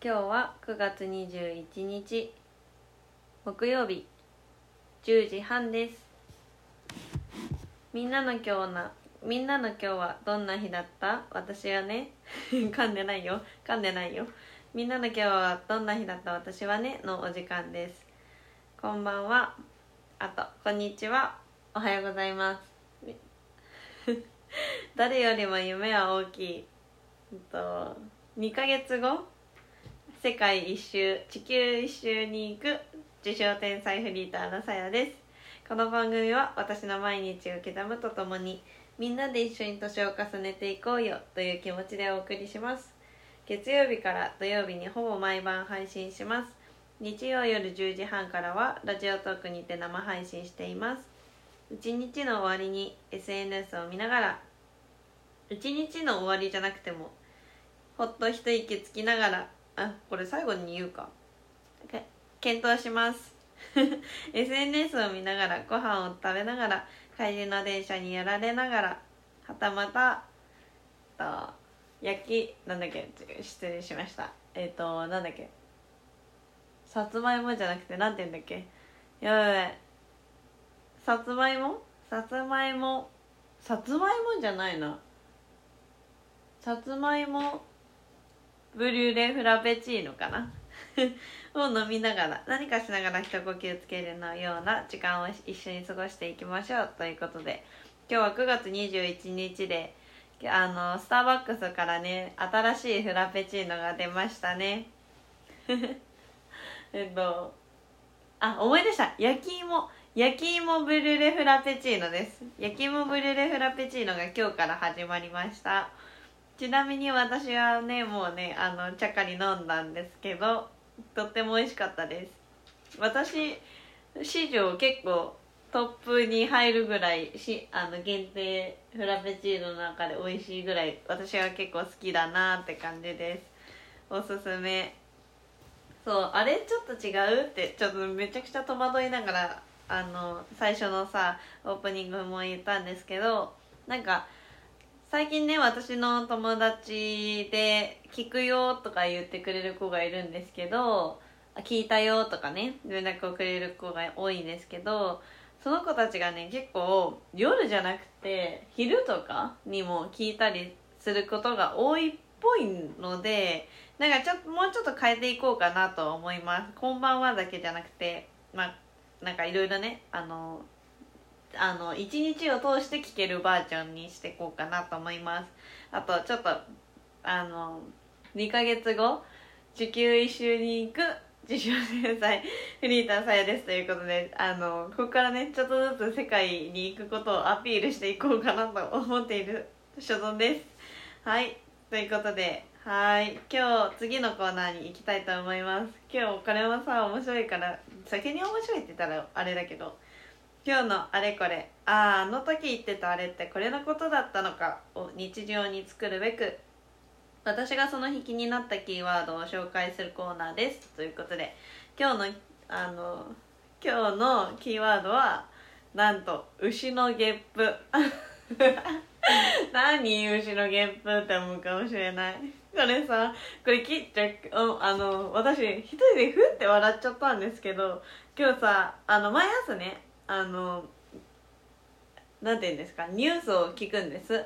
今日は9月21日木曜日10時半です。みんなの今日なみんなの今日はどんな日だった？私はね 噛んでないよ。噛んでないよ。みんなの今日はどんな日だった？私はねのお時間です。こんばんは。あとこんにちは。おはようございます。誰よりも夢は大きい。えっと2ヶ月後？世界一周地球一周に行く自称天才フリーターのさやです。この番組は私の毎日を刻むとともにみんなで一緒に年を重ねていこうよという気持ちでお送りします。月曜日から土曜日にほぼ毎晩配信します。日曜夜10時半からはラジオトークにて生配信しています。一日の終わりに SNS を見ながら一日の終わりじゃなくてもほっと一息つきながらあこれ最後に言うか。検討します。SNS を見ながらご飯を食べながら帰りの電車にやられながらはたまたと焼きなんだっけ失礼しました。えっ、ー、となんだっけ。さつまいもじゃなくてなんて言うんだっけ。やばいやばい。さつまいも？さつまいも。さつまいもじゃないな。さつまいもブリュレフラペチーノかな？を飲みながら何かしながら一呼吸つけるのような時間を一緒に過ごしていきましょう。ということで今日は9月21日であのスターバックスからね新しいフラペチーノが出ましたね。えっとあ思い出した。焼き芋。焼き芋ブリュレフラペチーノです。焼き芋ブリュレフラペチーノが今日から始まりました。ちなみに私はねもうねあのちゃかり飲んだんですけどとっても美味しかったです。私史上結構トップに入るぐらいしあの限定フラペチーノの中で美味しいぐらい私は結構好きだなって感じです。おすすめ。そうあれちょっと違うってちょっとめちゃくちゃ戸惑いながらあの最初のさオープニングも言ったんですけどなんか最近ね私の友達で「聞くよ」とか言ってくれる子がいるんですけど「聞いたよ」とかね連絡をくれる子が多いんですけどその子たちがね結構夜じゃなくて昼とかにも聞いたりすることが多いっぽいのでなんかちょっともうちょっと変えていこうかなと思います「こんばんは」だけじゃなくてまあなんかいろいろねあのあの1日を通して聴けるバージョンにしていこうかなと思います。あとちょっとあの2ヶ月後地球一周に行く自称天才フリーターさやですということであのここからねちょっとずつ世界に行くことをアピールしていこうかなと思っている所存です。はい。ということではい。今日次のコーナーに行きたいと思います。今日これもさ面白いから先に面白いって言ったらあれだけど今日のあれこれ。あああの時言ってたあれってこれのことだったのかを日常に作るべく私がその日気になったキーワードを紹介するコーナーです。ということで今日のあの今日のキーワードはなんと牛のゲップ。何牛のゲップって思うかもしれない。これさこれ切っちゃあの私一人でふって笑っちゃったんですけど今日さあの毎朝ねあのなんて言うんですかニュースを聞くんです。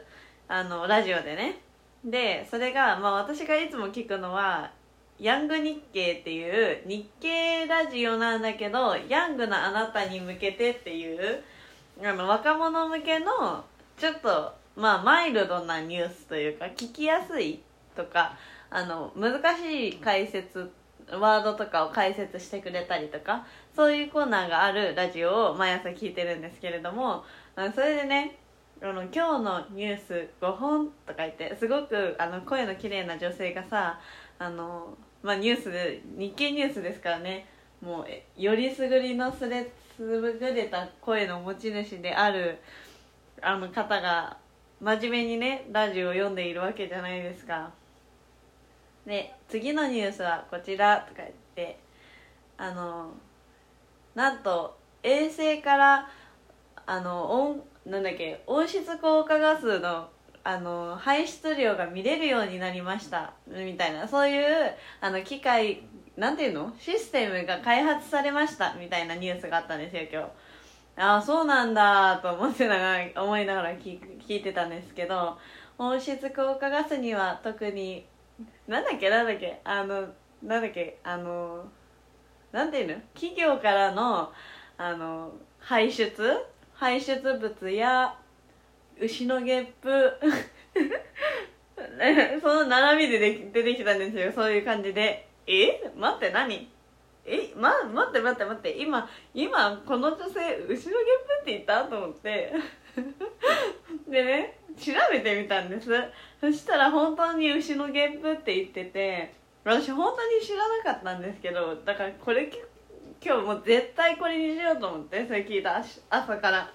あのラジオでね。でそれが、まあ、私がいつも聞くのはヤング日経っていう日経ラジオなんだけどヤングなあなたに向けてっていうあの若者向けのちょっとまあマイルドなニュースというか聞きやすいとかあの難しい解説ワードとかを解説してくれたりとかそういうコーナーがあるラジオを毎朝聞いてるんですけれどもそれでねあの今日のニュース5本とか言ってすごくあの声の綺麗な女性がさあの、まあ、ニュース日経ニュースですからねもうよりすぐりのすれ優れた声の持ち主であるあの方が真面目にねラジオを読んでいるわけじゃないですか。で次のニュースはこちらとか言ってあのなんと衛星からあの温なんだっけ温室効果ガスのあの排出量が見れるようになりましたみたいなそういうあの機械なんていうの？システムが開発されましたみたいなニュースがあったんですよ今日。ああそうなんだと思ってながら思いながら聞聞いてたんですけど温室効果ガスには特になんだっけなんだっけ？あのなんだっけ？あのなんていうの？企業からのあの排出？排出物や牛のゲップ。その並びでで出てきたんですよ。そういう感じで。え？待って何？え？ま待って待って待って。今今この女性牛のゲップって言った？と思って。でね調べてみたんです。そしたら本当に牛のゲップって言ってて私本当に知らなかったんですけどだからこれ今日もう絶対これにしようと思ってそれ聞いた朝から。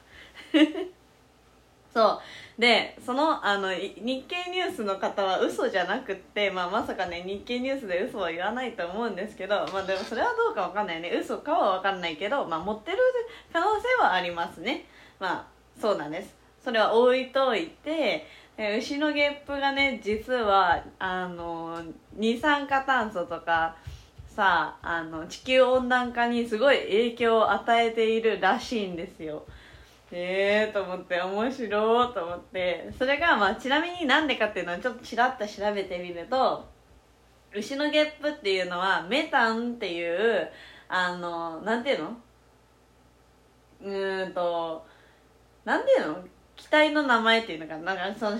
そう。でそのあの日経ニュースの方は嘘じゃなくって、まあ、まさかね日経ニュースで嘘は言わないと思うんですけど、まあ、でもそれはどうかわかんないね。嘘かはわかんないけど、まあ、持ってる可能性はありますね。まあそうなんです。それは置いといて牛のゲップがね実はあの二酸化炭素とかさあの地球温暖化にすごい影響を与えているらしいんですよ。ええー、と思って面白いと思って。それがまあちなみになんでかっていうのをちょっとちらっと調べてみると牛のゲップっていうのはメタンっていうあのなんていうの？うんとなんていうの？機体の名前っていうのかなんかその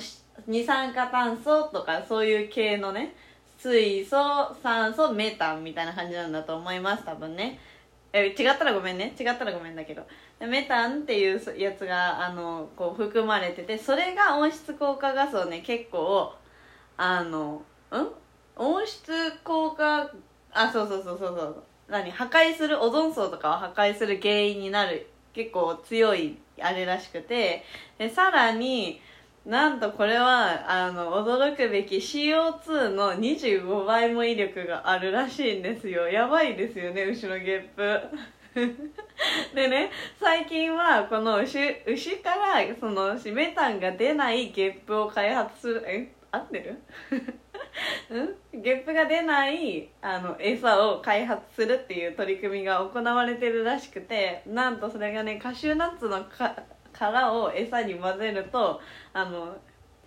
二酸化炭素とかそういう系のね水素酸素メタンみたいな感じなんだと思います多分ね。え違ったらごめんね。違ったらごめんだけど。メタンっていうやつがあのこう含まれててそれが温室効果ガスをね結構あのうん？温室効果あそうそうそうそうそう。何？破壊するオゾン層とかを破壊する原因になる結構強いあれらしくて。でさらになんとこれはあの驚くべき CO2 の25倍も威力があるらしいんですよ。やばいですよね牛のゲップ。でね最近はこの牛牛からそのメタンが出ないゲップを開発するえ合ってる？うん？ゲップが出ないあの餌を開発するっていう取り組みが行われてるらしくてなんとそれがねカシューナッツの殻を餌に混ぜるとあの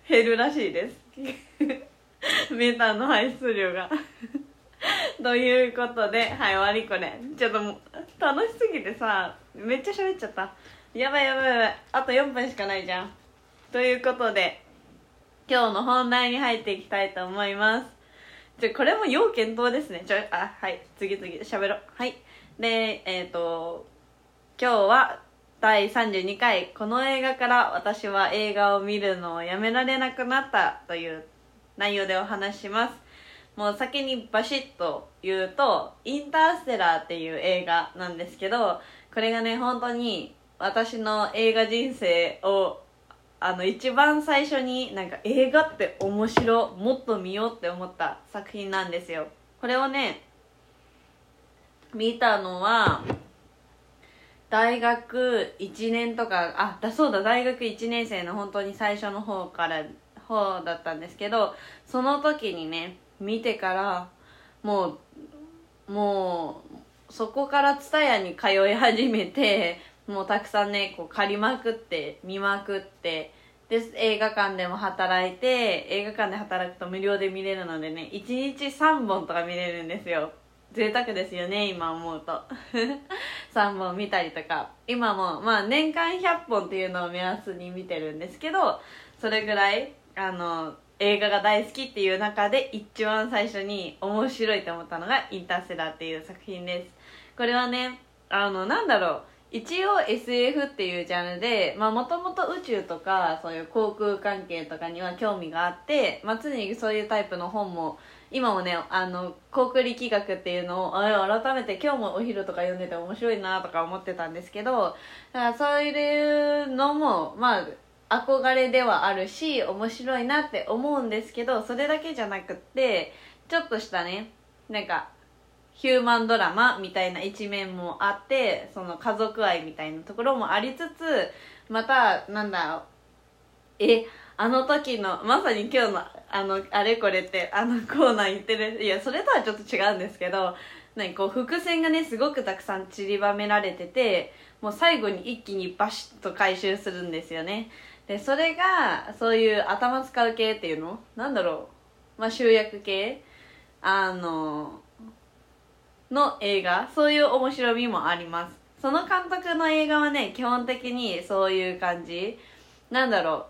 減るらしいです。メータンの排出量が。ということではい終わりこれ。ちょっと楽しすぎてさめっちゃ喋っちゃった。やばいやばいやばい。あと4分しかないじゃん。ということで今日の本題に入っていきたいと思います。じゃこれも要検討ですね。ちょあはい。次々喋ろう。はい。でえっ、ー、と今日は第32回。この映画から私は映画を見るのをやめられなくなったという内容でお話します。もう先にバシッと言うと「インターステラー」っていう映画なんですけどこれがね本当に私の映画人生をあの一番最初になんか映画って面白もっと見ようって思った作品なんですよ。これをね見たのは大学1年とかあだそうだ大学1年生の本当に最初の方から方だったんですけどその時にね見てからもうもうそこから TSUTAYA に通い始めてもうたくさんねこう借りまくって見まくってで映画館でも働いて映画館で働くと無料で見れるのでね1日3本とか見れるんですよ。贅沢ですよね今思うと。3本見たりとか。今もまあ年間100本っていうのを目安に見てるんですけどそれぐらいあの映画が大好きっていう中で一番最初に面白いと思ったのが「インターステラー」っていう作品です。これはねあのなんだろう。一応 SF っていうジャンルでもともと宇宙とかそういう航空関係とかには興味があって、まあ、常にそういうタイプの本も今もねあの航空力学っていうのを改めて今日もお昼とか読んでて面白いなとか思ってたんですけどだからそういうのもまあ憧れではあるし面白いなって思うんですけどそれだけじゃなくってちょっとしたねなんかヒューマンドラマみたいな一面もあってその家族愛みたいなところもありつつまたなんだえあの時のまさに今日のあのあれこれってあのコーナー言ってるいやそれとはちょっと違うんですけど何こう伏線がねすごくたくさん散りばめられててもう最後に一気にバシッと回収するんですよね。でそれがそういう頭使う系っていうの？なんだろう？まあ集約系？あのの映画そういう面白みもあります。その監督の映画はね基本的にそういう感じ。なんだろう。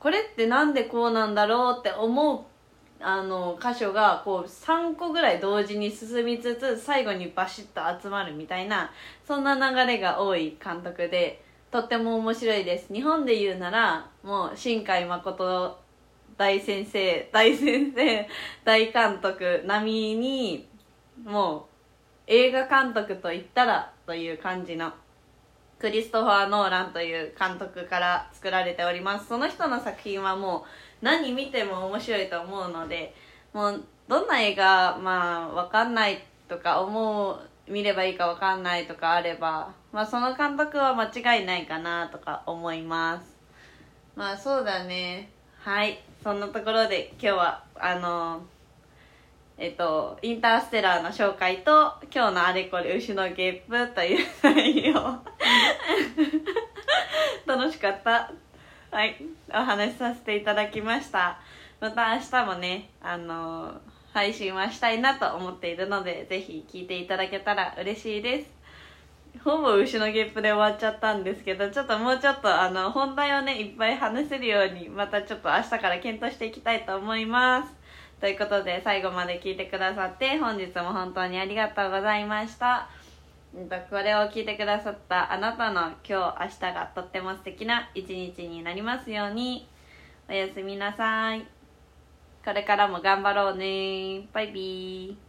これってなんでこうなんだろうって思うあの箇所がこう3個ぐらい同時に進みつつ最後にバシッと集まるみたいなそんな流れが多い監督でとっても面白いです。日本で言うならもう新海誠大先生大先生大監督並みにもう映画監督といったらという感じのクリストファー・ノーランという監督から作られております。その人の作品はもう何見ても面白いと思うのでもうどんな映画まあ分かんないとか思う見ればいいか分かんないとかあれば、まあ、その監督は間違いないかなとか思います。まあそうだね。はい。そんなところで今日はあのえっと、インターステラーの紹介と今日のあれこれ牛のゲップという 内容。楽しかった。はい。お話しさせていただきました。また明日もねあの配信はしたいなと思っているのでぜひ聞いていただけたら嬉しいです。ほぼ牛のゲップで終わっちゃったんですけどちょっともうちょっとあの本題をねいっぱい話せるようにまたちょっと明日から検討していきたいと思います。ということで最後まで聞いてくださって本日も本当にありがとうございました。これを聞いてくださったあなたの今日明日がとっても素敵な一日になりますように。おやすみなさい。これからも頑張ろうね。バイビー。